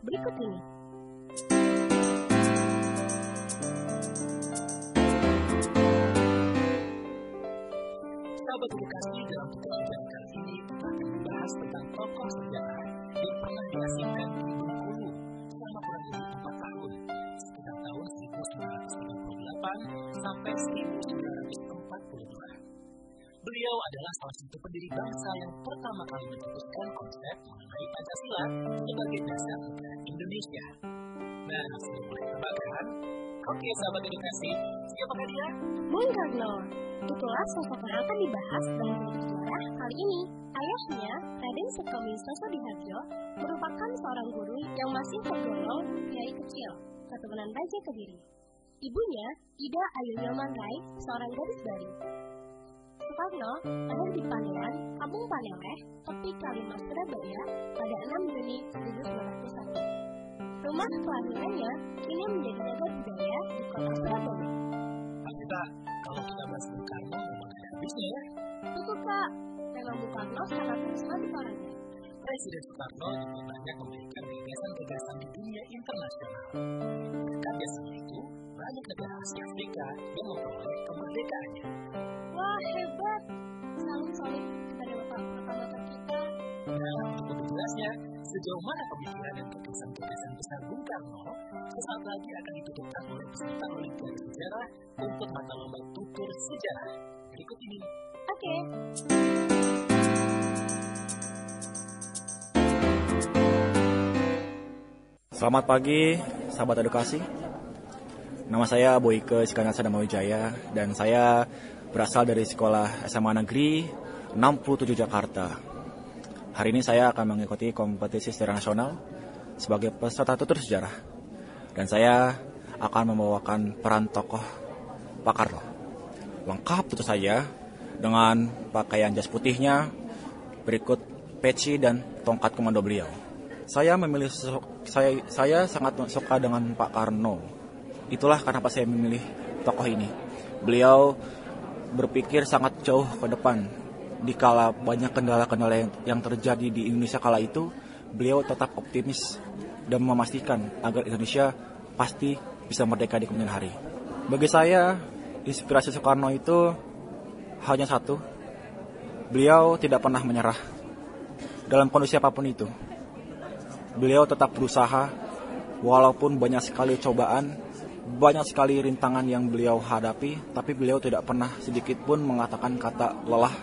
berikut ini. Sahabat edukasi dalam sejarah kali ini akan membahas tentang tokoh sejarah yang pernah diasingkan di Bengkulu selama kurang lebih 4 tahun, sekitar tahun 1938 sampai 1942. Beliau adalah salah satu pendiri bangsa yang pertama kali mencetuskan konsep mengenai Pancasila sebagai dasar negara Indonesia. Nah, sebelum mulai terbakar, oke sahabat edukasi, siapakah dia? Bung Karno. Itulah sosok yang akan dibahas dalam sejarah kali ini. Ayahnya, Raden Sutomi Sosodiharjo, merupakan seorang guru yang masih tergolong kiai kecil, keturunan Raja Kediri. Ibunya, Ida Ayu Yoman Rai, seorang gadis bari. Soekarno lahir di Panean, Kampung Paneleh, Tepi Kalimas, Surabaya pada 6 Juni 1901. Rumah kelahirannya kini menjadi cagar budaya di kota Surabaya. Kita, kalau kita bahas Bung Karno memang ada habisnya ya. Betul kak, memang Bung Karno sangat sekali orangnya. Presiden Soekarno juga banyak memberikan gagasan-gagasan di dunia internasional. Berkat jasanya itu, banyak negara Asia Afrika yang memperoleh kemerdekaannya. Wah hebat, salut salut kepada bapak proklamator kita. Nah, untuk lebih jelasnya, sejauh mana pemikiran dan gagasan-gagasan besar Bung Karno, sesaat lagi akan ditutupkan oleh peserta Olimpiade Sejarah untuk mata lomba tutur sejarah. Berikut ini. Oke, Selamat pagi, sahabat edukasi. Nama saya Boyke Cikana Sadamawijaya dan saya berasal dari Sekolah SMA Negeri 67 Jakarta. Hari ini saya akan mengikuti kompetisi secara nasional sebagai peserta tutur sejarah. Dan saya akan membawakan peran tokoh Pak Karno. Lengkap tentu saja dengan pakaian jas putihnya, berikut peci dan tongkat komando beliau. Saya memilih saya saya sangat suka dengan Pak Karno. Itulah kenapa saya memilih tokoh ini. Beliau berpikir sangat jauh ke depan. Dikala banyak kendala-kendala yang terjadi di Indonesia kala itu, beliau tetap optimis dan memastikan agar Indonesia pasti bisa merdeka di kemudian hari. Bagi saya, inspirasi Soekarno itu hanya satu. Beliau tidak pernah menyerah dalam kondisi apa pun itu beliau tetap berusaha walaupun banyak sekali cobaan, banyak sekali rintangan yang beliau hadapi, tapi beliau tidak pernah sedikit pun mengatakan kata lelah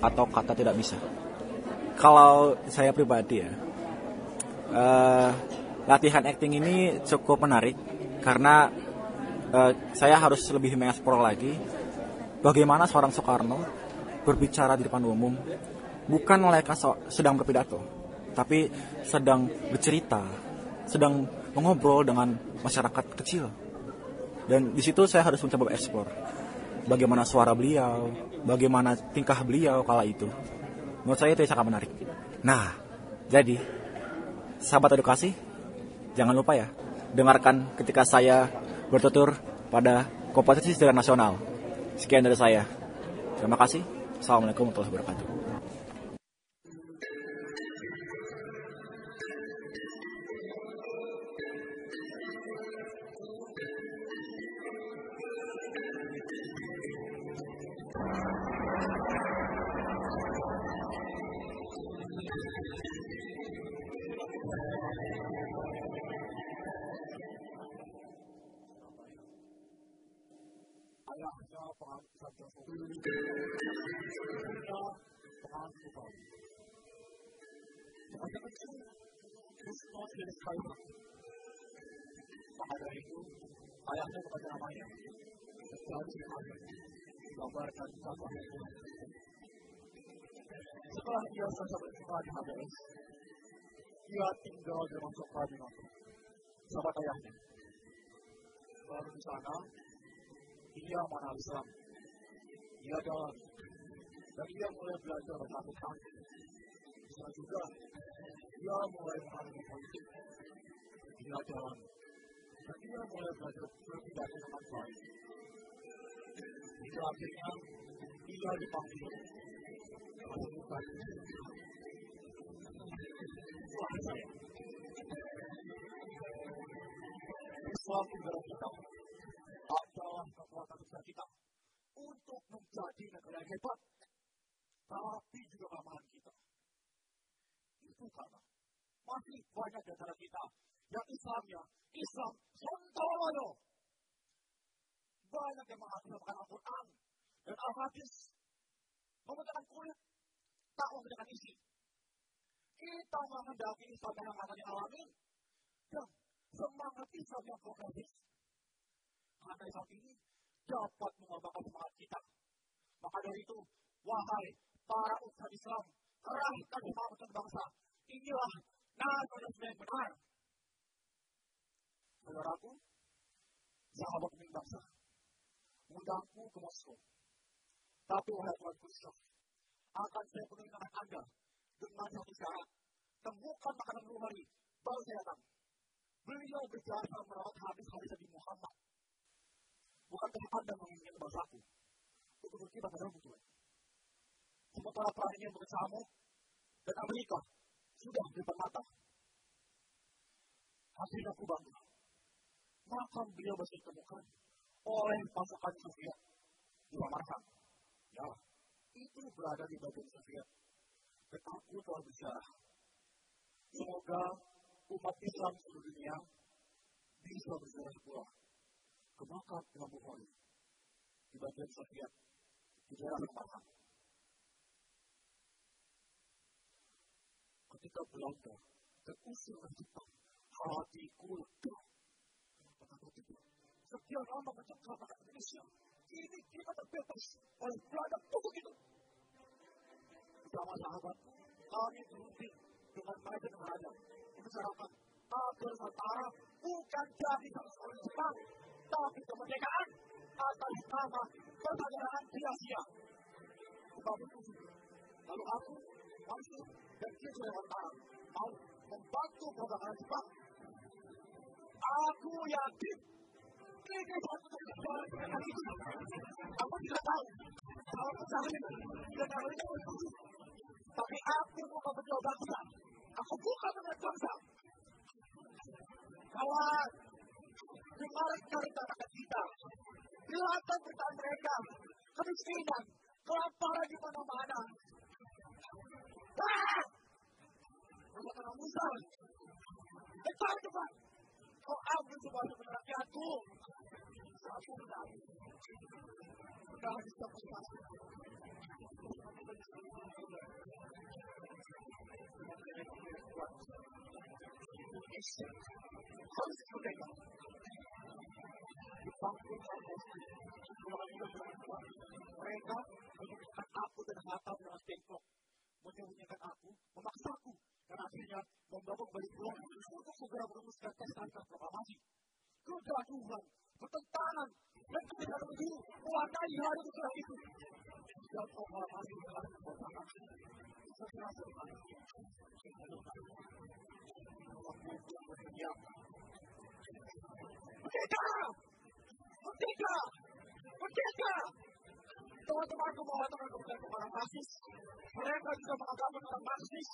atau kata tidak bisa. Kalau saya pribadi ya, eh, latihan acting ini cukup menarik karena eh, saya harus lebih mengeksplor lagi bagaimana seorang Soekarno berbicara di depan umum, bukan mereka sedang berpidato, tapi sedang bercerita, sedang mengobrol dengan masyarakat kecil. Dan di situ saya harus mencoba eksplor bagaimana suara beliau, bagaimana tingkah beliau kala itu. Menurut saya itu sangat menarik. Nah, jadi sahabat edukasi, jangan lupa ya dengarkan ketika saya bertutur pada kompetisi secara nasional. Sekian dari saya. Terima kasih. Assalamualaikum warahmatullahi wabarakatuh. Ayahnya. Lalu di sana, dia mengenal Islam. Dia jalan. Dan dia mulai belajar. Di sana juga, dia mulai memahami politik. Dia jalan. Dan dia mulai belajar berpindah dengan baik. Hingga akhirnya, dia dipanggil. Saya. Negara kita adalah kekuatan besar kita untuk menjadi negara yang hebat, tapi juga kelemahan kita. Itu karena masih banyak di antara kita yang Islamnya Islam sontoloyo. Banyak yang menghasilkan Al-Quran dan Al-Hadis menggunakan kulit, tak menggunakan isi. Kita menghendaki Islam yang namanya alamin dan semangat Islam yang progresif. Karena Islam ini dapat mengembangkan semangat kita. Maka dari itu, wahai para umat Islam, kerahkan semangat bangsa. Inilah nasionalisme yang benar. Saudaraku, sahabat pemimpin bangsa, undangku ke Moskow. Tapi wahai Tuhan Khrushchev, akan saya penuhi anak Anda dengan satu syarat. Temukan makanan dulu hari, baru saya datang. Beliau berjasa merawat hadis-hadis Nabi Muhammad. Bukankah Anda menginginkan bangsaku untuk berkibar pada Tuhan? Sementara perang ini bersama dan Amerika sudah di depan mata. Hasilnya aku bangga. Maka beliau bisa ditemukan oleh pasukan Soviet di Samarkand. Ya, itu berada di bagian Soviet. Aku telah bicara. Semoga umat Islam seluruh dunia bisa berjalan pulang ke Makkah Imam Bukhari di bagian Soviet di daerah Samarkand. Ketika Belanda terusir ke Jepang, hatiku lega. Itu? Sekian lama mencengkam akan Indonesia, ini kita terbebas oleh Belanda untuk itu. Bersama sahabat, kami berunding dengan mereka dengan bukan jadi Jepang, tapi kemerdekaan atas nama Asia. Sebab itu, lalu aku, dan mau membantu persaudaraan Jepang. Aku yakin. Aku tidak tahu kalau itu tapi aku pejuang bangsa. Aku bukan dengan bangsa. Kawan, kemarin kali katakan kita, lihatkan berita mereka, kemiskinan, kelaparan di mana-mana. Ah! Kata Musa, cepat cepat, kau ambil sumber rakyatku. Aku benar. Benar bisa bersama. Mereka menyembunyikan aku dan harta dengan tembok. Menyembunyikan aku, memaksaku, dan akhirnya membawa kembali pulang untuk segera merumuskan tes antar proklamasi. Kegaduhan, pertentangan, dan ketika menuju mewarnai hari setelah itu. Dan proklamasi telah dibuatkan. Merdeka! Merdeka! Merdeka! Kepada kepada Marxis, mereka juga mengatakan tentang Marxis.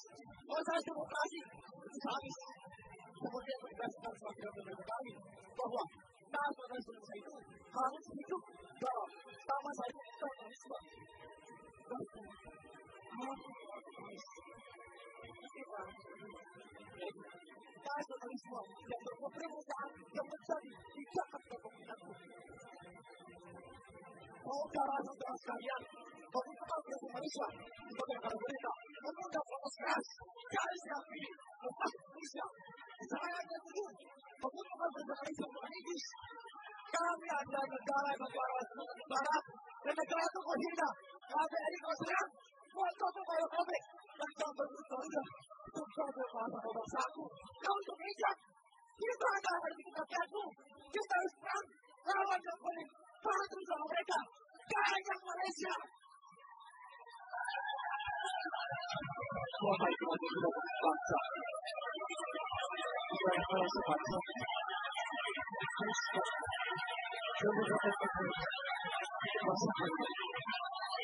Kemudian bahwa itu harus hidup dalam sama Каждый на весну, я только примута, я пацаны, и я как-то помню. Полтора раза стоя, потому что как это вышло, и потом как вышло, он был готов сказать, я из России, но так нельзя. Зная это все, потому что как это вышло, но они здесь. Камни отдали, давай, папа, пора, это какая-то кухина, надо Эрик Василян, sekarang ini tentang Indonesia. Saya setuju Pemerintah Republik Indonesia dengan Inggris Kami adalah negara yang membawa suku barat dan negara itu kau hina. Kami ini kau serang. Foto itu kalau kami. Dan kau bersuara. Untuk berkuasa nomor satu. Kau untuk injak. Kita adalah dari kekakianmu. Kita harus perang. Lawan yang paling patuh sama mereka. Kayak Malaysia. Wahai Tuhan yang sudah berbangsa. Tuhan yang telah sebangsa. Kristus. Silakan sekali kali dengan bicara. Supaya tidak bersalah. Kesalahan yang salah. Meski amanku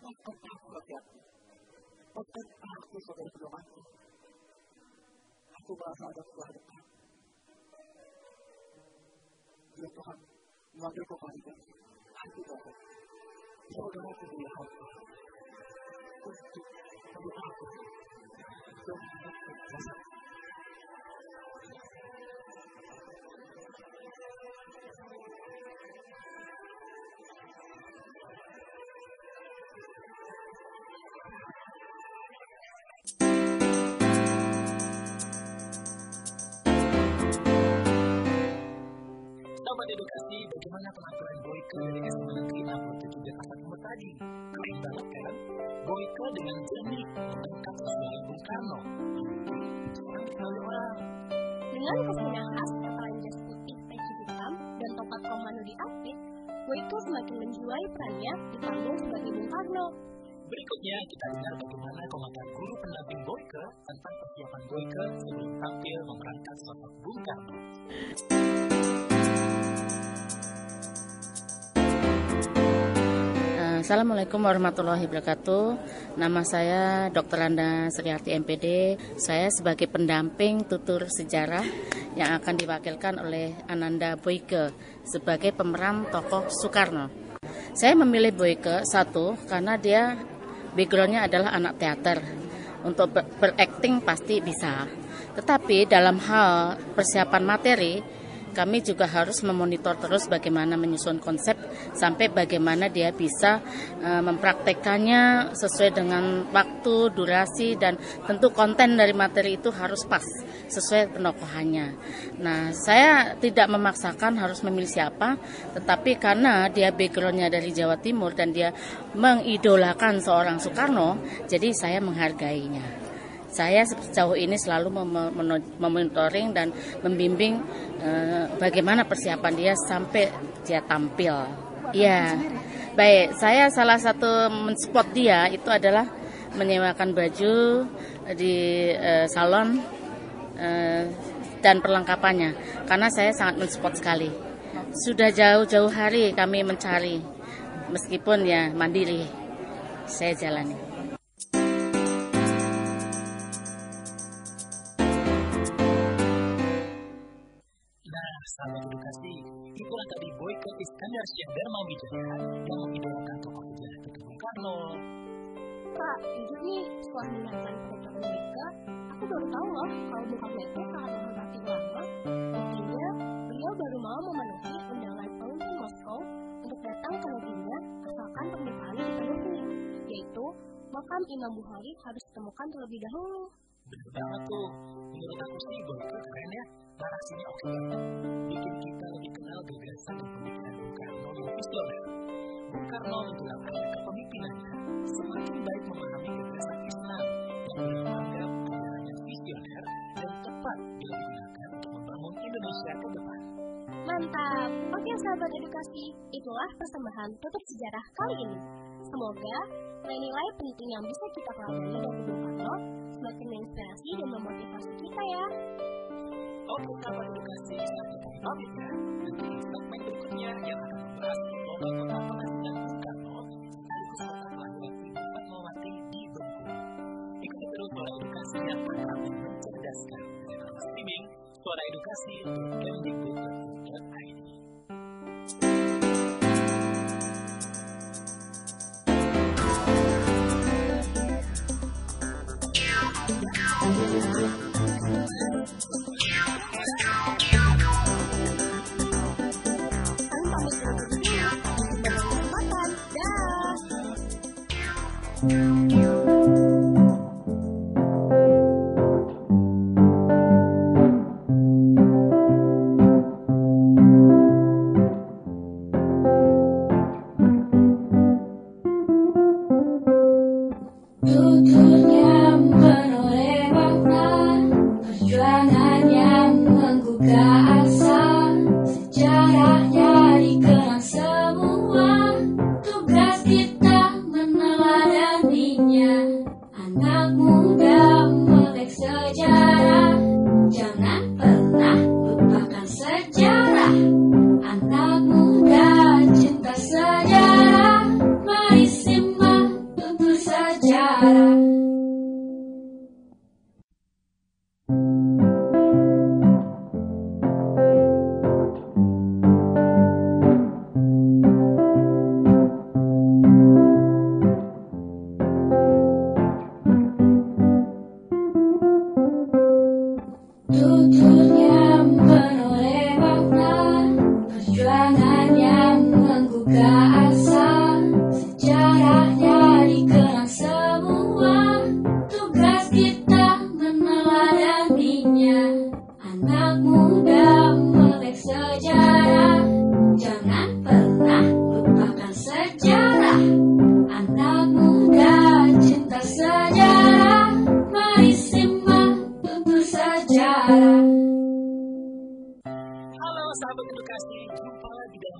setinggi langit, maafkan aku rakyatku. Maafkan aku saudara pedomanku. Aku merasa ada Tuhan depan. Ya Tuhan, mengambil kembalikan hati Bapak. Saudara punya hati untuk mendoaku dan mengucapkan Sahabat edukasi, bagaimana penampilan Boyke dari SMA Negeri 67 Jakarta Timur tadi? Keren banget kan? Dengan jernih mengangkat sesuai Bung Karno. Sekarang dikenal orang. Dengan kesenian khas kepala jas putih peci hitam dan topat komando di outfit, Boyko semakin menjiwai perannya di panggung sebagai Bung Karno. Berikutnya kita dengar bagaimana komentar guru pendamping Boyke tentang persiapan Boyke sebelum tampil memerankan sosok Bung Karno. Assalamualaikum warahmatullahi wabarakatuh. Nama saya Dr. Anda Sriarti MPD. Saya sebagai pendamping tutur sejarah yang akan diwakilkan oleh Ananda Boyke sebagai pemeran tokoh Soekarno. Saya memilih Boyke satu karena dia backgroundnya adalah anak teater. Untuk ber- berakting pasti bisa. Tetapi dalam hal persiapan materi kami juga harus memonitor terus bagaimana menyusun konsep sampai bagaimana dia bisa eh, mempraktekannya sesuai dengan waktu, durasi dan tentu konten dari materi itu harus pas sesuai penokohannya. Nah, saya tidak memaksakan harus memilih siapa, tetapi karena dia backgroundnya dari Jawa Timur dan dia mengidolakan seorang Soekarno, jadi saya menghargainya saya sejauh ini selalu memonitoring dan membimbing eh, bagaimana persiapan dia sampai dia tampil. Ya, baik. Saya salah satu menspot dia itu adalah menyewakan baju di eh, salon eh, dan perlengkapannya, karena saya sangat menspot sekali. Sudah jauh-jauh hari kami mencari, meskipun ya mandiri, saya jalani. Nah, sahabat edukasi, itulah tadi Boyke Iskandar Syekh Dharma Wijaya yang mengidolakan tokoh sejarah itu Bung Karno. Pak, nih, setelah mendengarkan pengetahuan mereka, baru tahu loh kalau Karno itu sangat menghormati ulama. Buktinya, beliau baru mau memenuhi undangan pemimpin Moskow untuk datang ke negerinya asalkan permintaannya dipenuhi, yaitu makam Imam Bukhari harus ditemukan terlebih dahulu. Banget tuh. Menurut aku sih Boyke keren ya. Narasinya oke banget. Bikin kita lebih kenal gagasan dan pemikiran Bung Karno yang visioner. Bung Karno menjelang akhir kepemimpinannya semakin baik memahami gagasan Islam yang tepat bila digunakan untuk membangun Indonesia ke depan. Mantap! Oke sahabat edukasi, itulah persembahan tutup sejarah kali ini. Semoga nilai-nilai penting yang bisa kita pelajari dari Bung Karno semakin menginspirasi dan memotivasi kita ya. Oke, sahabat edukasi, sampai. Nanti di segmen berikutnya yang akan membahas lomba kota penghasilan Bung Karno kota kelahiran Ibu Fatmawati di Bengkulu. Ikuti terus suara edukasi yang akan por edukasi.kemdikbud.id.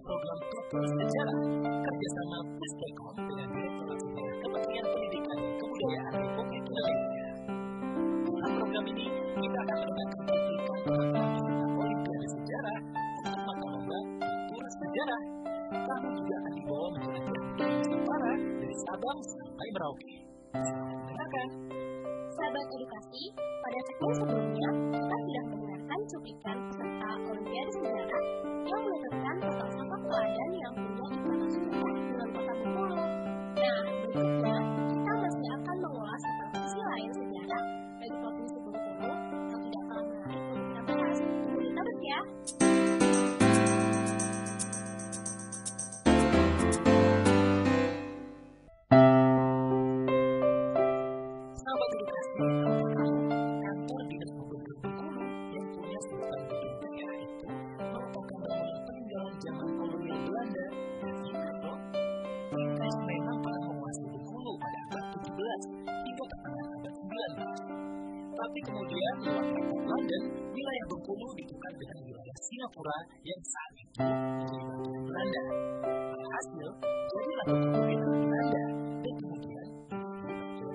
Program Tutur Sejarah kerjasama Pustekom dengan Direktorat Sejarah Kementerian Pendidikan Kebudayaan Republik Indonesia. Dalam program ini, kita akan cuplikan penampilan peserta Olimpiade Sejarah untuk mata lomba Tutur Sejarah. Kamu juga akan dibawa menjelajah budaya Nusantara dari Sabang sampai Merauke. Mendengarkan. Sahabat edukasi, pada segmen sebelumnya kita sudah mendengarkan cuplikan Tapi kemudian lewat Traktat London, wilayah Bengkulu ditukar dengan wilayah Singapura yang saat itu menjadi Belanda. Alhasil, jadilah Bengkulu Belanda dan kemudian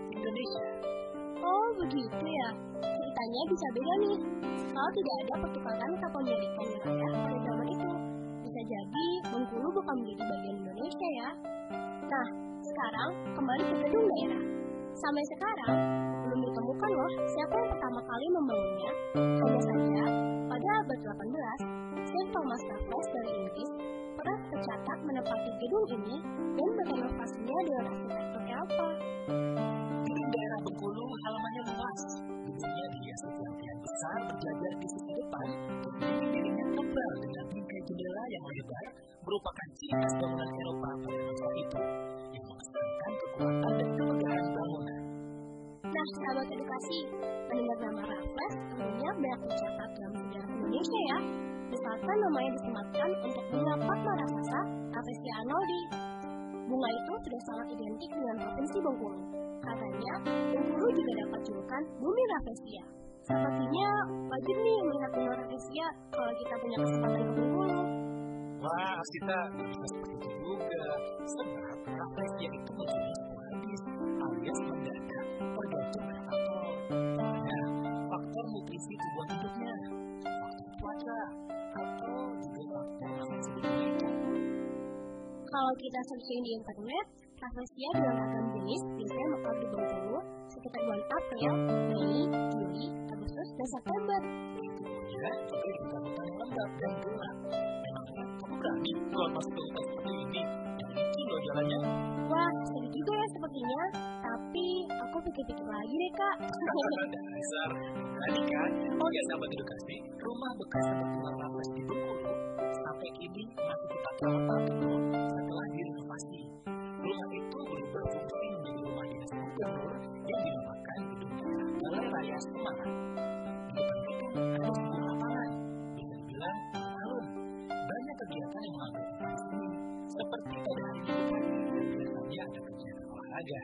Indonesia. Oh, begitu ya. Ceritanya bisa beda nih. Kalau tidak ada pertukaran yang ada pada zaman itu, bisa jadi Bengkulu bukan menjadi bagian Indonesia ya. Nah, sekarang kembali ke gedung daerah. Sampai sekarang, ditemukan loh siapa yang pertama kali membangunnya. Hanya saja, pada abad 18, Sir Thomas Raffles dari Inggris pernah tercatat menempati gedung ini dan merenovasinya dengan arsitektur Eropa. Gedung daerah Bengkulu halamannya luas. Gedungnya dihiasi tiang-tiang besar berjajar di sisi depan dan dinding-dindingnya tebal dengan bingkai jendela yang lebar merupakan ciri khas bangunan Eropa pada Nah, sahabat edukasi, mendengar nama Raffles tentunya banyak tercatat dalam sejarah Indonesia ya. Misalkan namanya disematkan untuk bunga Padma Raksasa Rafflesia Arnoldi. Bunga itu sudah sangat identik dengan provinsi Bengkulu. Katanya, Bengkulu juga dapat julukan Bumi Rafflesia. Sepertinya wajib nih melihat bunga Rafflesia kalau kita punya kesempatan ke Bengkulu. Wah, kita bisa seperti juga. Sebab Rafflesia itu munculnya sporadis alias mendadak nutrisi tubuh hidupnya, cuaca, atau juga faktor. Kalau kita searching di internet, Rafflesia dengan ragam jenis biasanya mekar di Bengkulu sekitar bulan April, Mei, Juli, Agustus, dan September. Ya, juga di kecamatan yang lembab dan gelap. Memangnya kamu berani keluar masuk ke hutan seperti ini? Yang itu loh jalannya. Wah, ya sepertinya. Tapi aku pikir-pikir lagi deh, Kak. Dasar, berani kan? Oh ya, sahabat edukasi, rumah bekas tempat Raffles di Bengkulu sampai kini masih tapi loh setelah direnovasi. Olahraga,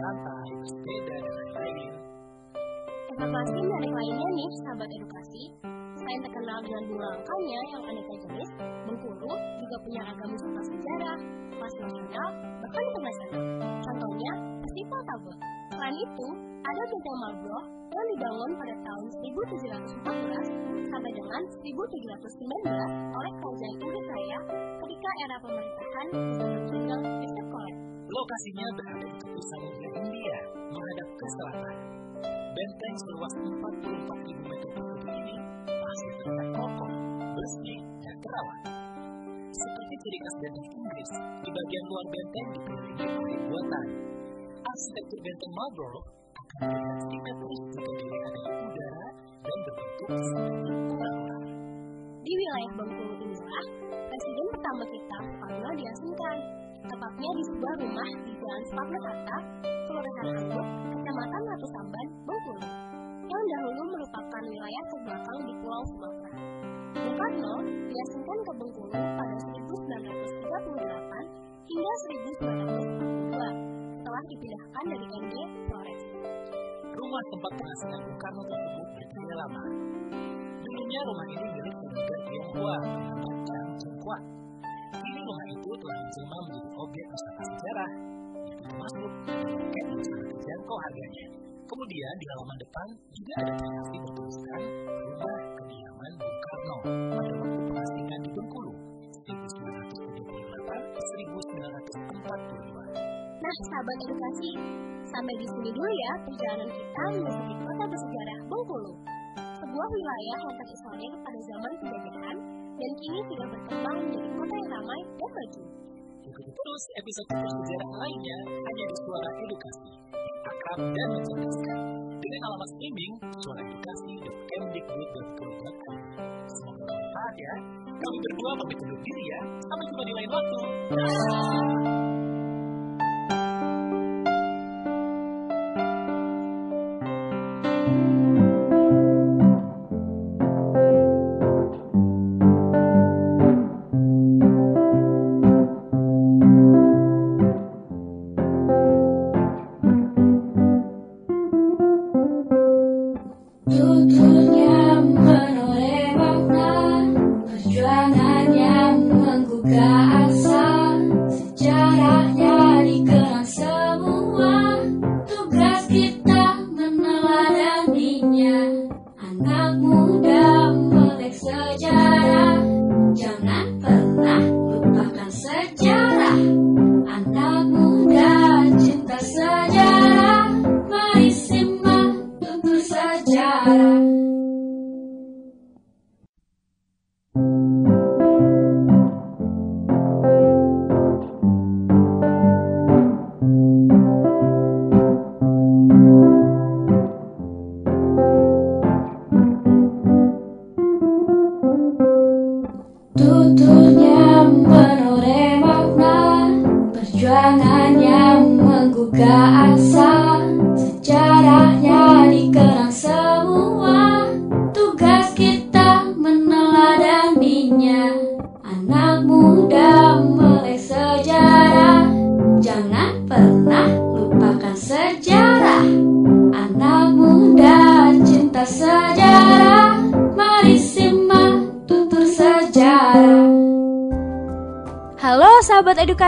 santai, bersepeda, dan lain-lain. Informasi menarik lainnya nih, sahabat edukasi. Selain terkenal dengan bunga langkanya yang aneka jenis, Bengkulu juga punya ragam wisata sejarah, kelas nasional, bahkan internasional. Contohnya, Festival Tabut. Selain itu, ada Benteng Marlborough yang dibangun pada tahun 1714 sampai dengan 1719 oleh Kerajaan Inggris Raya ketika era pemerintahan Gubernur Collett. Lokasinya berada di tepi Samudra Hindia, menghadap ke selatan. Benteng seluas 44.000 meter persegi ini masih terlihat kokoh, bersih, dan terawat. Seperti ciri khas benteng Inggris, di bagian luar benteng dikelilingi oleh buatan. Arsitektur benteng Marlborough akan terlihat simetris jika dilihat dari udara dan berbentuk seperti ular-ular. Di wilayah Bengkulu inilah, Presiden pertama kita Soekarno diasingkan, tepatnya di sebuah rumah di Jalan Soekarno Hatta, Kelurahan Anggut, Kecamatan Ratu Samban, Bengkulu, yang dahulu merupakan wilayah terbelakang di Pulau Sumatera. Bung Karno diasingkan ke Bengkulu pada 1938 hingga 1942 setelah dipindahkan dari ND Flores. Rumah tempat pengasingan Bung Karno tersebut berdaya lama. Dulunya rumah ini milik pemuda Tionghoa Chang Cheng Rumah itu telah menjelma menjadi objek wisata sejarah. Itu masuk dan loket yang sangat terjangkau harganya. Kemudian di halaman depan juga ada privasi bertuliskan Rumah Kediaman Bung Karno pada waktu pengasingan di Bengkulu 1978-1942. Nah, sahabat edukasi, sampai di sini dulu ya perjalanan kita menuju kota bersejarah Bengkulu. Sebuah wilayah yang terisolir pada zaman penjajahan dan kini sudah berkembang menjadi kota yang ramai dan maju. Ikuti terus episode bersejarah lainnya hanya di Suara Edukasi. Akrab dan mencerdaskan. Dengan alamat streaming suaraedukasi.kemdikbud.go.id. Semoga bermanfaat ya. Kami berdua pamit undur diri ya. Sampai jumpa di lain waktu. Tuturnya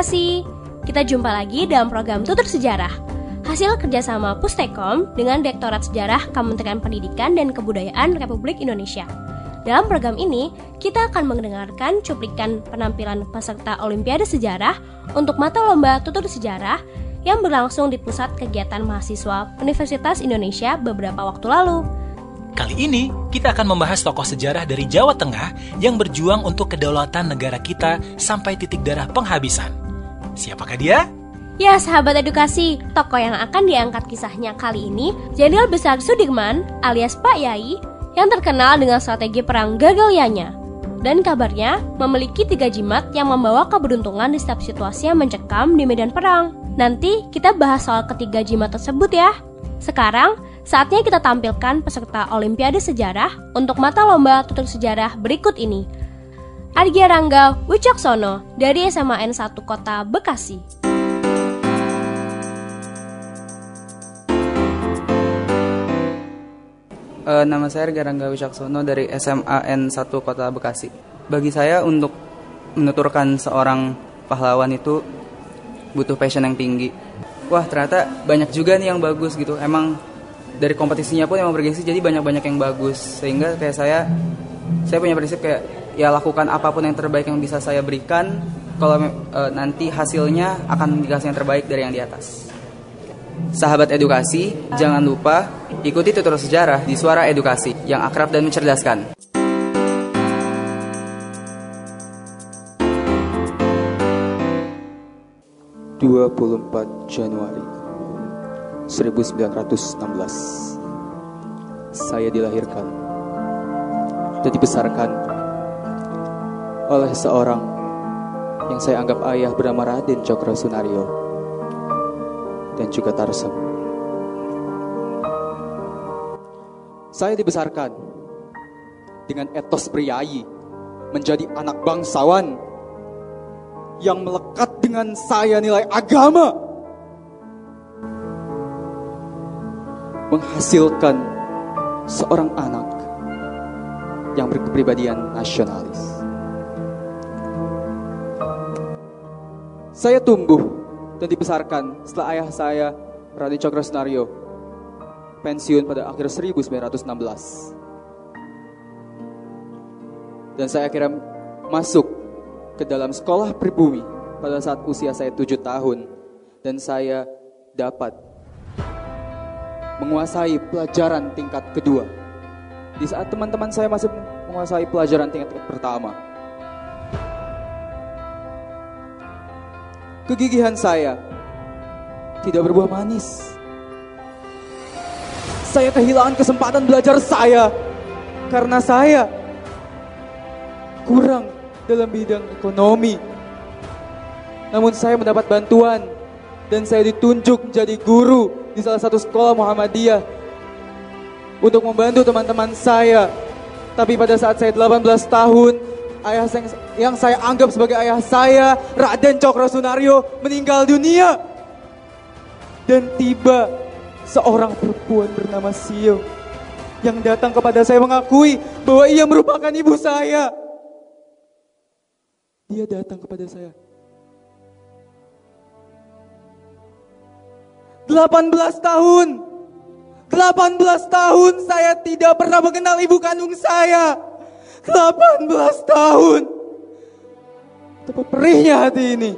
edukasi, kita jumpa lagi dalam program Tutur Sejarah. Hasil kerjasama Pustekom dengan Direktorat Sejarah Kementerian Pendidikan dan Kebudayaan Republik Indonesia. Dalam program ini, kita akan mendengarkan cuplikan penampilan peserta Olimpiade Sejarah untuk mata lomba Tutur Sejarah yang berlangsung di Pusat Kegiatan Mahasiswa Universitas Indonesia beberapa waktu lalu. Kali ini kita akan membahas tokoh sejarah dari Jawa Tengah yang berjuang untuk kedaulatan negara kita sampai titik darah penghabisan. Siapakah dia? Ya sahabat edukasi, tokoh yang akan diangkat kisahnya kali ini Jenderal Besar Sudirman alias Pak Yai yang terkenal dengan strategi perang Gagalyanya. Dan kabarnya memiliki tiga jimat yang membawa keberuntungan di setiap situasi yang mencekam di medan perang. Nanti kita bahas soal ketiga jimat tersebut ya. Sekarang, saatnya kita tampilkan peserta Olimpiade Sejarah untuk mata lomba tutur sejarah berikut ini. Argia Rangga Wicaksono dari SMA N 1 Kota Bekasi. Uh, nama saya Argia Rangga Wicaksono dari SMA N 1 Kota Bekasi. Bagi saya untuk menuturkan seorang pahlawan itu butuh passion yang tinggi. Wah ternyata banyak juga nih yang bagus gitu. Emang dari kompetisinya pun emang bergengsi jadi banyak-banyak yang bagus. Sehingga kayak saya, saya punya prinsip kayak ya lakukan apa pun yang terbaik yang bisa saya berikan. Kalau e, nanti hasilnya akan dikasih yang terbaik dari yang di atas. Sahabat edukasi, jangan lupa ikuti tutur sejarah di Suara Edukasi yang akrab dan mencerdaskan. 24 Januari 1916 Saya dilahirkan dan dibesarkan oleh seorang yang saya anggap ayah bernama Raden Cokro Sunario dan juga Tarsem. Saya dibesarkan dengan etos priayi menjadi anak bangsawan yang melekat dengan saya nilai agama menghasilkan seorang anak yang berkepribadian nasionalis. Saya tumbuh dan dibesarkan setelah ayah saya, Radhi Cokro Senario, pensiun pada akhir 1916. Dan saya akhirnya masuk ke dalam sekolah pribumi pada saat usia saya tujuh tahun dan saya dapat menguasai pelajaran tingkat kedua. Di saat teman-teman saya masih menguasai pelajaran tingkat pertama. Kegigihan saya tidak berbuah manis. Saya kehilangan kesempatan belajar saya karena saya kurang dalam bidang ekonomi. Namun saya mendapat bantuan dan saya ditunjuk menjadi guru di salah satu sekolah Muhammadiyah untuk membantu teman-teman saya. Tapi pada saat saya 18 tahun, ayah saya, yang saya anggap sebagai ayah saya, Raden Cokro Sunario, meninggal dunia. Dan tiba seorang perempuan bernama Sio yang datang kepada saya mengakui bahwa ia merupakan ibu saya. Dia datang kepada saya. 18 tahun. 18 tahun saya tidak pernah mengenal ibu kandung saya. 18 tahun. Betapa perihnya hati ini.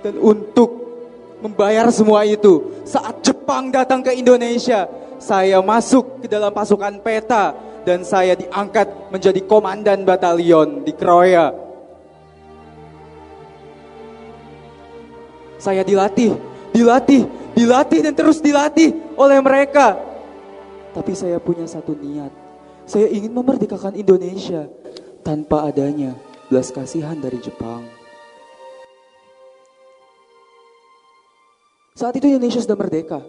Dan untuk membayar semua itu, saat Jepang datang ke Indonesia, saya masuk ke dalam pasukan peta dan saya diangkat menjadi komandan batalion di Kroya Saya dilatih, dilatih, dilatih dan terus dilatih oleh mereka. Tapi saya punya satu niat. Saya ingin memerdekakan Indonesia tanpa adanya belas kasihan dari Jepang. Saat itu Indonesia sudah merdeka.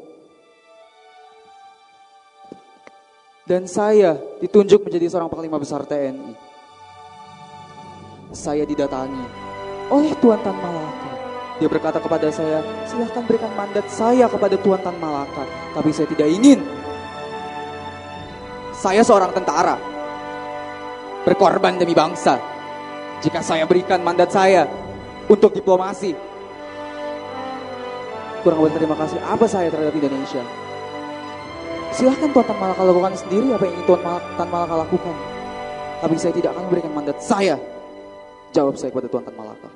Dan saya ditunjuk menjadi seorang panglima besar TNI. Saya didatangi oleh Tuan Tan Malaka dia berkata kepada saya, silahkan berikan mandat saya kepada Tuan Tan Malaka. Tapi saya tidak ingin. Saya seorang tentara. Berkorban demi bangsa. Jika saya berikan mandat saya untuk diplomasi. Kurang berterima kasih apa saya terhadap Indonesia. Silahkan Tuan Tan Malaka lakukan sendiri apa yang ingin Tuan Tan Malaka lakukan. Tapi saya tidak akan memberikan mandat saya. Jawab saya kepada Tuan Tan Malaka.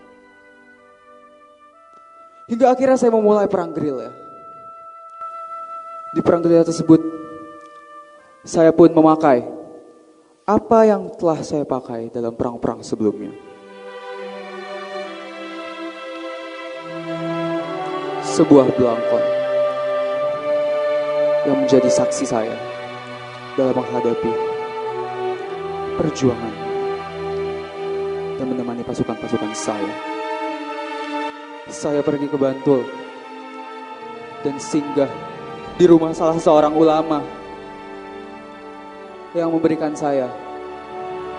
Hingga akhirnya saya memulai perang ya. Di perang gerilya tersebut, saya pun memakai. Apa yang telah saya pakai dalam perang-perang sebelumnya. Sebuah belangkon yang menjadi saksi saya dalam menghadapi perjuangan dan menemani pasukan-pasukan saya. Saya pergi ke Bantul dan singgah di rumah salah seorang ulama yang memberikan saya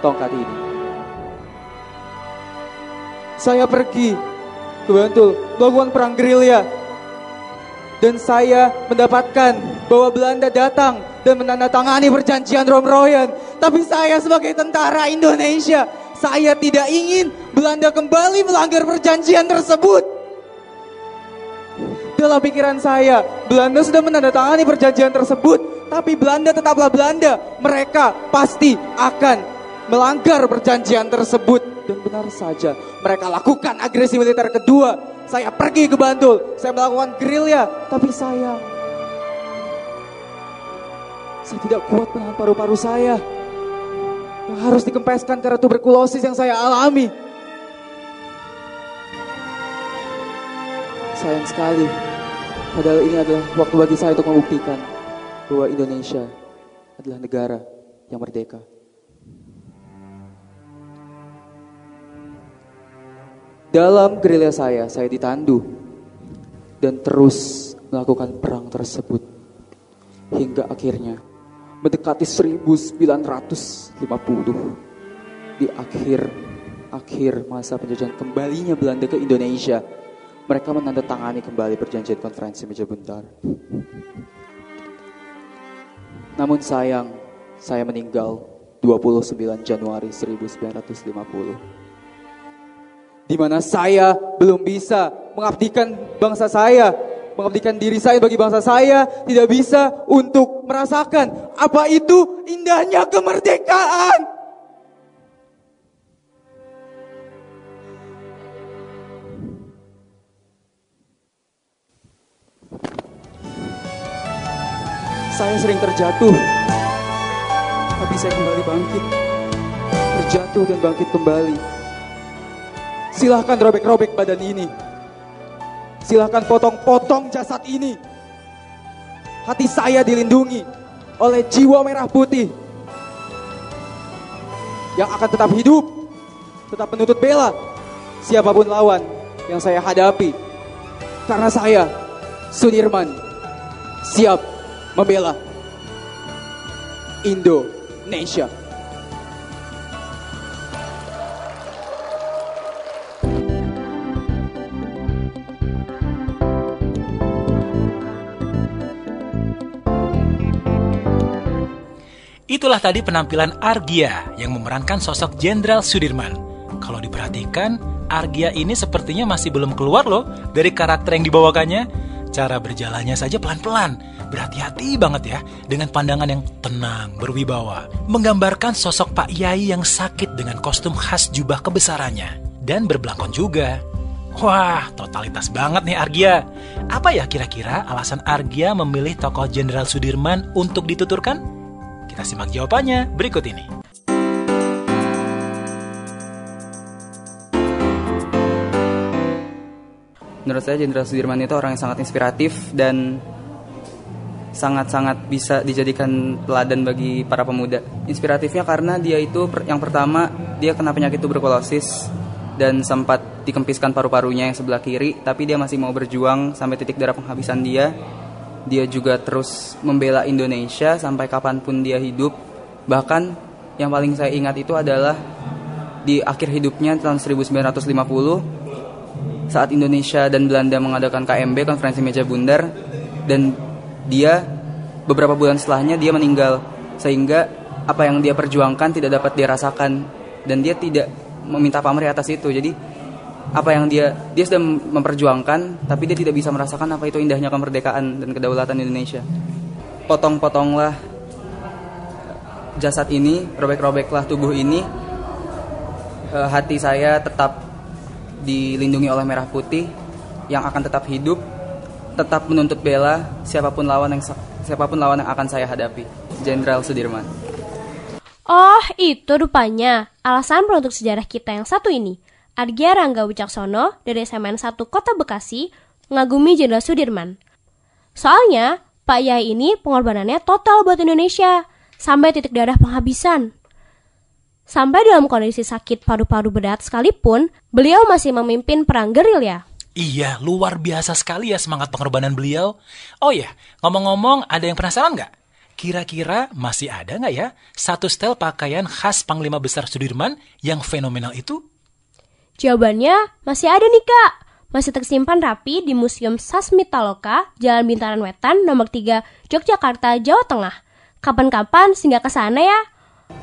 tongkat ini. saya pergi ke Bantul melakukan perang gerilya. Dan saya mendapatkan bahwa Belanda datang dan menandatangani perjanjian Romroyen. Tapi saya sebagai tentara Indonesia, saya tidak ingin Belanda kembali melanggar perjanjian tersebut. Dalam pikiran saya, Belanda sudah menandatangani perjanjian tersebut, tapi Belanda tetaplah Belanda. Mereka pasti akan melanggar perjanjian tersebut. Dan benar saja, mereka lakukan agresi militer kedua. Saya pergi ke Bantul, saya melakukan gerilya, tapi sayang. Saya tidak kuat menahan paru-paru saya. Yang harus dikempeskan karena tuberkulosis yang saya alami. Sayang sekali. Padahal ini adalah waktu bagi saya untuk membuktikan bahwa Indonesia adalah negara yang merdeka. Dalam gerilya saya, saya ditandu dan terus melakukan perang tersebut hingga akhirnya mendekati 1950 di akhir akhir masa penjajahan kembalinya Belanda ke Indonesia mereka menandatangani kembali perjanjian konferensi meja buntar namun sayang saya meninggal 29 Januari 1950 di mana saya belum bisa mengabdikan bangsa saya, mengabdikan diri saya bagi bangsa saya, tidak bisa untuk merasakan apa itu indahnya kemerdekaan. Saya sering terjatuh, tapi saya kembali bangkit. Terjatuh dan bangkit kembali. Silahkan robek-robek badan ini. Silahkan potong-potong jasad ini. Hati saya dilindungi oleh jiwa merah putih. Yang akan tetap hidup, tetap menuntut bela. Siapa pun lawan yang saya hadapi. Karena saya, Sudirman, siap membela Indonesia. Itulah tadi penampilan Argia yang memerankan sosok Jenderal Sudirman. Kalau diperhatikan, Argia ini sepertinya masih belum keluar loh dari karakter yang dibawakannya. Cara berjalannya saja pelan-pelan, berhati-hati banget ya dengan pandangan yang tenang, berwibawa. Menggambarkan sosok Pak Yai yang sakit dengan kostum khas jubah kebesarannya. Dan berbelangkon juga. Wah, totalitas banget nih Argia. Apa ya kira-kira alasan Argia memilih tokoh Jenderal Sudirman untuk dituturkan? Kita simak jawabannya berikut ini. Menurut saya Jenderal Sudirman itu orang yang sangat inspiratif dan sangat-sangat bisa dijadikan teladan bagi para pemuda. Inspiratifnya karena dia itu yang pertama dia kena penyakit tuberkulosis dan sempat dikempiskan paru-parunya yang sebelah kiri, tapi dia masih mau berjuang sampai titik darah penghabisan dia. Dia juga terus membela Indonesia sampai kapan pun dia hidup. Bahkan yang paling saya ingat itu adalah di akhir hidupnya tahun 1950 saat Indonesia dan Belanda mengadakan KMB konferensi meja bundar dan dia beberapa bulan setelahnya dia meninggal. Sehingga apa yang dia perjuangkan tidak dapat dirasakan dan dia tidak meminta pamrih atas itu. Jadi apa yang dia dia sudah memperjuangkan tapi dia tidak bisa merasakan apa itu indahnya kemerdekaan dan kedaulatan Indonesia. Potong-potonglah jasad ini robek-robeklah tubuh ini. Eh, hati saya tetap dilindungi oleh merah putih yang akan tetap hidup, tetap menuntut bela siapa pun lawan yang siapa pun lawan yang akan saya hadapi. Jenderal Sudirman. Oh, itu rupanya alasan penutur sejarah kita yang satu ini. Argia Rangga Wicaksono dari SMN 1 Kota Bekasi mengagumi Jenderal Sudirman. Soalnya, Pak Yai ini pengorbanannya total buat Indonesia, sampai titik darah penghabisan. Sampai dalam kondisi sakit paru-paru berat sekalipun, beliau masih memimpin perang gerilya. Iya, luar biasa sekali ya semangat pengorbanan beliau. Oh ya, ngomong-ngomong, ada yang penasaran nggak? Kira-kira masih ada nggak ya satu stel pakaian khas Panglima Besar Sudirman yang fenomenal itu? Jawabannya masih ada nih kak. Masih tersimpan rapi di Museum Sasmitaloka, Jalan Bintaran Wetan, nomor 3, Yogyakarta, Jawa Tengah. Kapan-kapan singgah ke sana ya.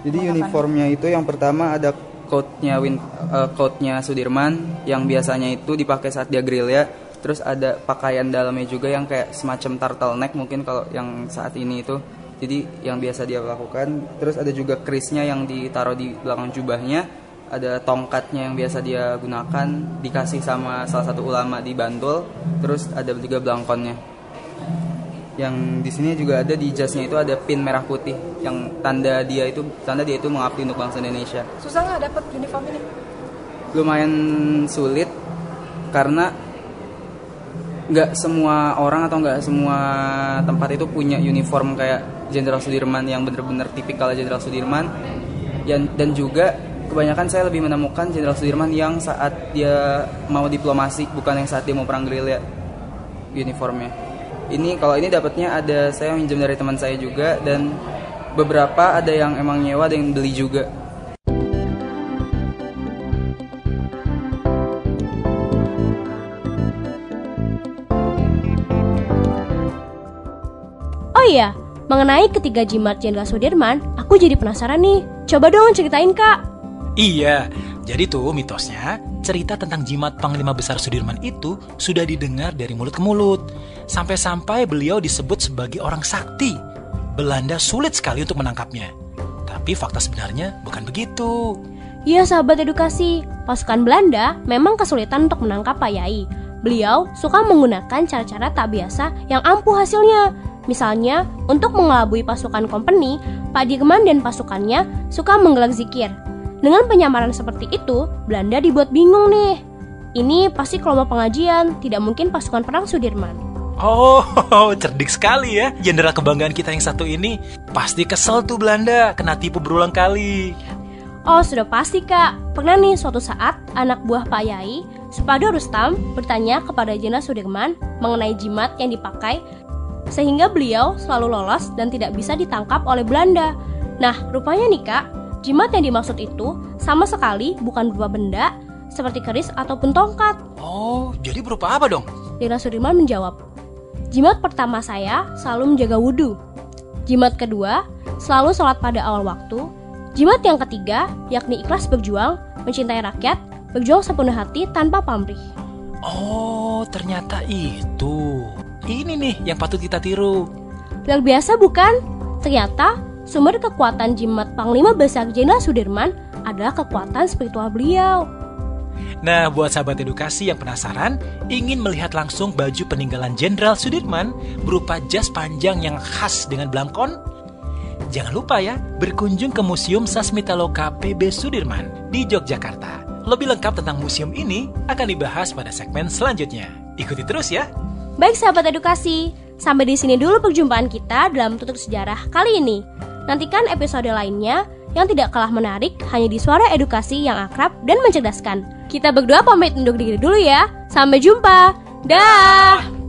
Jadi uniformnya itu yang pertama ada coatnya Win, uh, coatnya Sudirman yang biasanya itu dipakai saat dia grill ya. Terus ada pakaian dalamnya juga yang kayak semacam turtleneck mungkin kalau yang saat ini itu. Jadi yang biasa dia lakukan. Terus ada juga krisnya yang ditaruh di belakang jubahnya ada tongkatnya yang biasa dia gunakan dikasih sama salah satu ulama di Bantul terus ada juga belangkonnya yang di sini juga ada di jasnya itu ada pin merah putih. Yang tanda dia itu tanda dia itu mengabdi untuk bangsa Indonesia. Susah nggak dapat uniform ini? Lumayan sulit karena nggak semua orang atau nggak semua tempat itu punya uniform kayak Jenderal Sudirman yang bener-bener tipikal Jenderal Sudirman. Dan juga kebanyakan saya lebih menemukan Jenderal Sudirman yang saat dia mau diplomasi bukan yang saat dia mau perang gerilya uniformnya ini kalau ini dapatnya ada saya minjem dari teman saya juga dan beberapa ada yang emang nyewa ada yang beli juga Oh iya, mengenai ketiga jimat Jenderal Sudirman, aku jadi penasaran nih. Coba dong ceritain kak. Iya, jadi tuh mitosnya cerita tentang jimat Panglima Besar Sudirman itu sudah didengar dari mulut ke mulut. Sampai-sampai beliau disebut sebagai orang sakti. Belanda sulit sekali untuk menangkapnya. Tapi fakta sebenarnya bukan begitu. Iya sahabat edukasi, pasukan Belanda memang kesulitan untuk menangkap Pak Yai. Beliau suka menggunakan cara-cara tak biasa yang ampuh hasilnya. Misalnya, untuk mengelabui pasukan kompeni, Pak Dirman dan pasukannya suka menggelar zikir dengan penyamaran seperti itu, Belanda dibuat bingung nih. Ini pasti kelompok pengajian, tidak mungkin pasukan perang Sudirman. Oh, cerdik sekali ya jenderal kebanggaan kita yang satu ini. Pasti kesel tuh Belanda, kena tipu berulang kali. Oh, sudah pasti kak. Pernah nih suatu saat anak buah Pak Yai, Supado Rustam, bertanya kepada Jenderal Sudirman mengenai jimat yang dipakai sehingga beliau selalu lolos dan tidak bisa ditangkap oleh Belanda. Nah, rupanya nih kak, Jimat yang dimaksud itu sama sekali bukan berupa benda seperti keris ataupun tongkat. Oh, jadi berupa apa dong? Dina Sudirman menjawab, Jimat pertama saya selalu menjaga wudhu. Jimat kedua selalu sholat pada awal waktu. Jimat yang ketiga yakni ikhlas berjuang, mencintai rakyat, berjuang sepenuh hati tanpa pamrih. Oh, ternyata itu. Ini nih yang patut kita tiru. Luar biasa bukan? Ternyata Sumber kekuatan jimat Panglima Besar Jenderal Sudirman adalah kekuatan spiritual beliau. Nah, buat sahabat edukasi yang penasaran, ingin melihat langsung baju peninggalan Jenderal Sudirman berupa jas panjang yang khas dengan belangkon? Jangan lupa ya, berkunjung ke Museum Sasmitaloka PB Sudirman di Yogyakarta. Lebih lengkap tentang museum ini akan dibahas pada segmen selanjutnya. Ikuti terus ya. Baik sahabat edukasi, sampai di sini dulu perjumpaan kita dalam tutur sejarah kali ini. Nantikan episode lainnya yang tidak kalah menarik hanya di suara edukasi yang akrab dan mencerdaskan. Kita berdua pamit undur diri dulu ya. Sampai jumpa. Dah.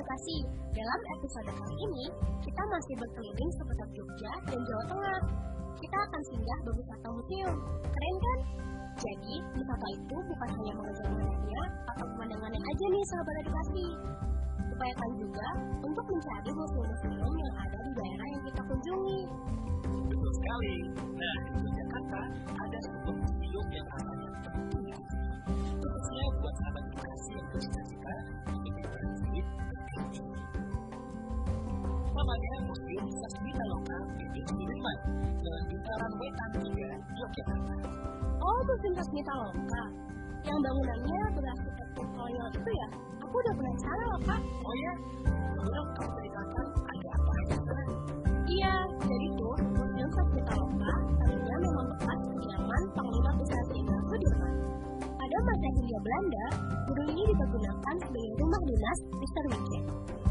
Edukasi, dalam episode kali ini kita masih berkeliling seputar Jogja dan Jawa Tengah. Kita akan singgah berwisata museum. Keren kan? Jadi, wisata itu bukan hanya mengejar menariknya atau pemandangannya aja nih sahabat edukasi. Upayakan juga untuk mencari museum-museum yang ada di daerah yang kita kunjungi. Betul sekali. Nah, di Yogyakarta ada sebuah museum yang penting dikunjungi. Khususnya buat sahabat edukasi yang bercita-cita Namanya Museum Sasmita Lokal Bibit Sudirman dengan bintaran Wetan 3, Yogyakarta. Oh, Museum Sasmita Loka. Yang bangunannya berarsitektur kolonial itu ya? Aku udah penasaran loh, Kak. Oh ya, menurut kamu ceritakan ada apa aja sana? Iya, jadi tuh Museum Sasmita Loka tadinya memang bekas kediaman Panglima Besar Jenderal Sudirman. Pada masa Hindia Belanda, gedung ini dipergunakan sebagai rumah dinas Mr. Wijen,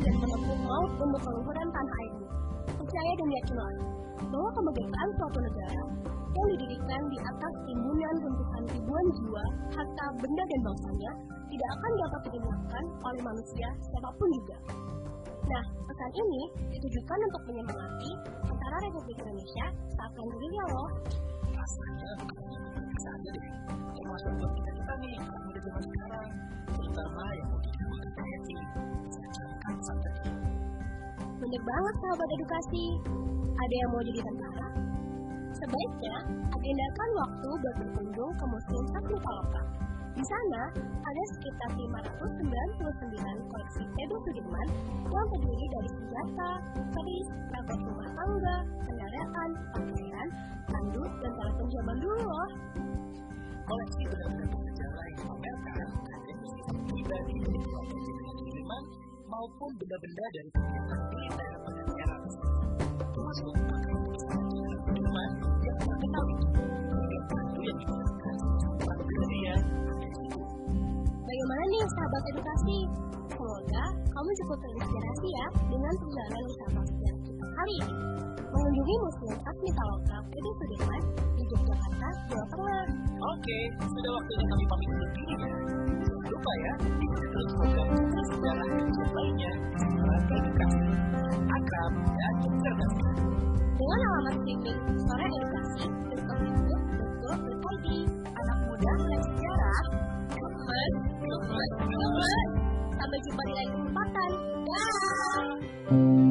dan menempuh maut untuk keluhuran tanah airmu. Percaya dan yakinlah bahwa kemerdekaan suatu negara yang didirikan di atas timbunan runtuhan ribuan jiwa, harta, benda dan bangsanya tidak akan dapat dihindarkan oleh manusia siapa pun juga. Nah, pesan ini ditujukan untuk menyemangati antara Republik Indonesia saat gerilya loh. rasanya bukan saja deh termasuk buat kita kita nih zaman sekarang terutama yang sampai Bener banget sahabat edukasi. Ada yang mau jadi tentara? Sebaiknya agendakan waktu buat berkunjung ke Museum Sasmita Loka. Di sana ada sekitar 599 koleksi Edo Sudirman yang terdiri dari senjata, keris, perabot rumah tangga, kendaraan, pakaian, tanduk, dan telepon zaman dulu loh. koleksi benda-benda bersejarah yang dipamerkan ada pribadi maupun benda-benda dari pemerintahan militer pada tersebut termasuk Sudirman yang terkenal hingga baju yang digunakan situ Bagaimana nih sahabat edukasi? Semoga kamu cukup terinspirasi ya dengan perjalanan wisata kali ini. Mengunjungi Museum Sasmita Lokal Edo Sudirman di Yogyakarta, Jawa Tengah. Oke, sudah waktunya kami pamit undur diri ya. Jangan lupa ya, ikuti terus program Cerita Sejarah dan lainnya Sejarah Edukasi. Akrab dan cerdas. Dengan alamat streaming Sore Edukasi, www.go.id Anak muda melek sejarah, gemes, gemes, gemes. Sampai jumpa di lain kesempatan. Dah.